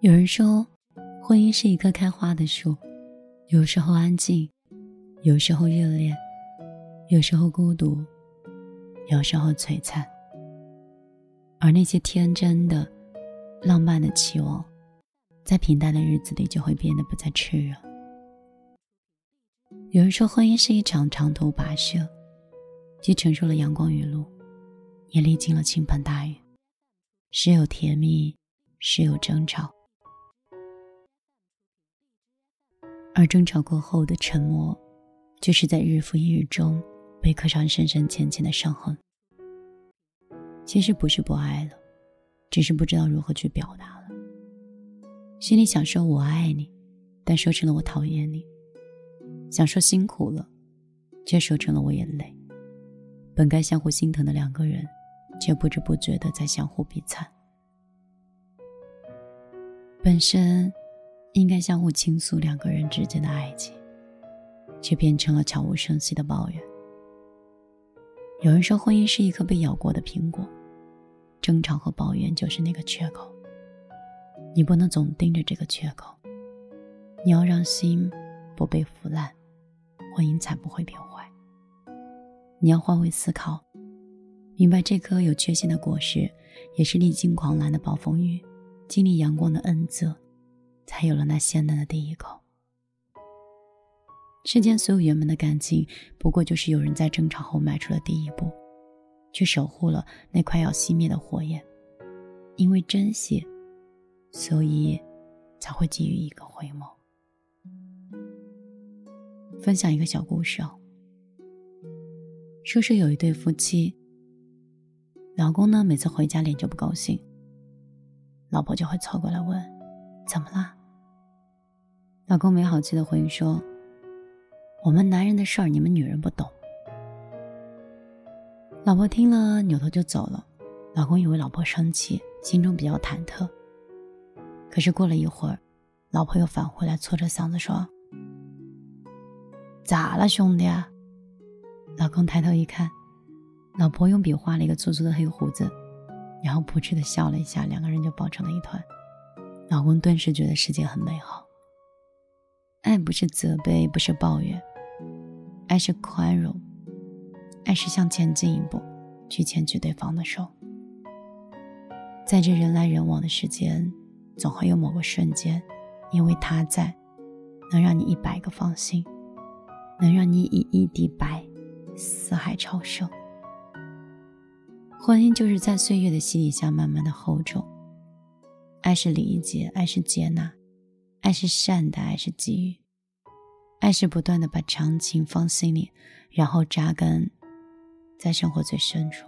有人说，婚姻是一棵开花的树，有时候安静，有时候热烈，有时候孤独，有时候璀璨。而那些天真的、浪漫的期望，在平淡的日子里就会变得不再炽热。有人说，婚姻是一场长途跋涉，既承受了阳光雨露，也历经了倾盆大雨，时有甜蜜，时有争吵。而争吵过后的沉默，就是在日复一日中被刻上深深浅浅的伤痕。其实不是不爱了，只是不知道如何去表达了。心里想说我爱你，但说成了我讨厌你；想说辛苦了，却说成了我也累。本该相互心疼的两个人，却不知不觉的在相互比惨。本身。应该相互倾诉两个人之间的爱情，却变成了悄无声息的抱怨。有人说，婚姻是一颗被咬过的苹果，争吵和抱怨就是那个缺口。你不能总盯着这个缺口，你要让心不被腐烂，婚姻才不会变坏。你要换位思考，明白这颗有缺陷的果实，也是历经狂澜的暴风雨，经历阳光的恩泽。才有了那鲜嫩的第一口。世间所有圆满的感情，不过就是有人在争吵后迈出了第一步，去守护了那快要熄灭的火焰。因为珍惜，所以才会给予一个回眸。分享一个小故事哦。说是有一对夫妻，老公呢每次回家脸就不高兴，老婆就会凑过来问。怎么了？老公没好气的回应说：“我们男人的事儿，你们女人不懂。”老婆听了，扭头就走了。老公以为老婆生气，心中比较忐忑。可是过了一会儿，老婆又返回来，搓着嗓子说：“咋了，兄弟？”老公抬头一看，老婆用笔画了一个粗粗的黑胡子，然后扑哧的笑了一下，两个人就抱成了一团。老公顿时觉得世界很美好。爱不是责备，不是抱怨，爱是宽容，爱是向前进一步，去牵取对方的手。在这人来人往的时间，总会有某个瞬间，因为他在，能让你一百个放心，能让你以一敌百，四海超生。婚姻就是在岁月的洗礼下，慢慢的厚重。爱是理解，爱是接纳，爱是善待，爱是给予，爱是不断的把长情放心里，然后扎根在生活最深处。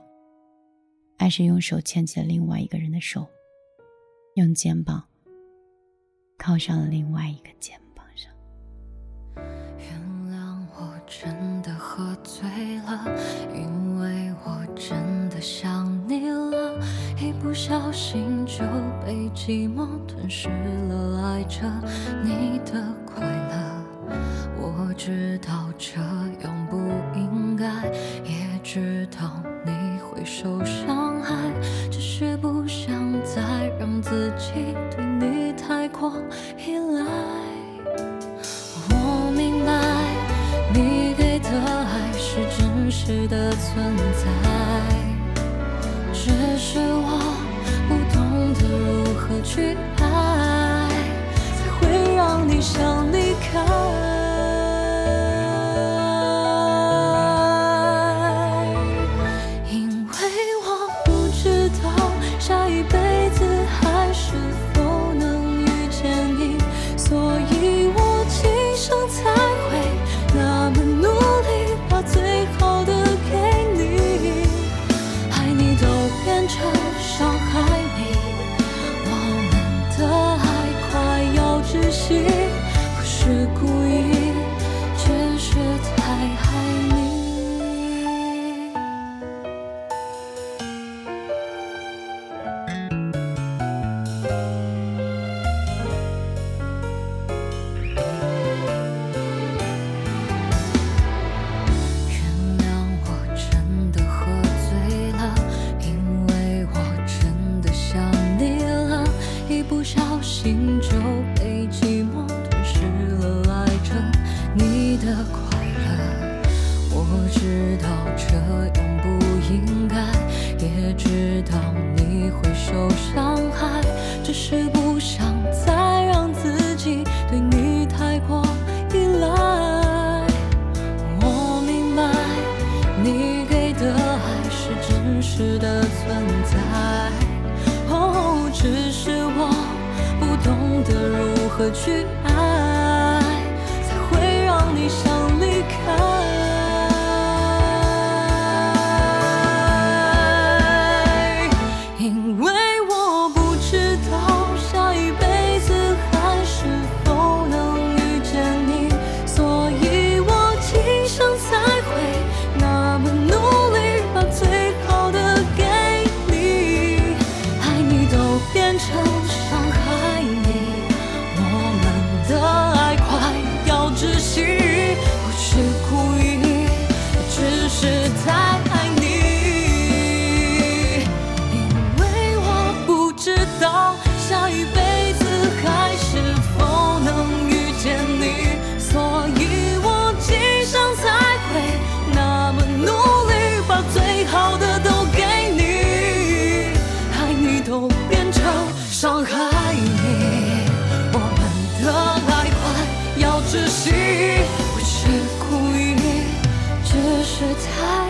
爱是用手牵起了另外一个人的手，用肩膀靠上了另外一个肩膀上。原谅我真的喝醉了，想你了。一不小心就被寂寞吞噬了，爱着你的快乐。我知道这样不应该，也知道你会受伤害，只是不想再让自己对你太过依赖。我明白你给的爱是真实的存在。只是我不懂得如何去知道这样不应该，也知道你会受伤害，只是不想再让自己对你太过依赖。我明白你给的爱是真实的存在，哦，只是我不懂得如何去爱。变成伤害你。我们的爱快要窒息不是故意只是太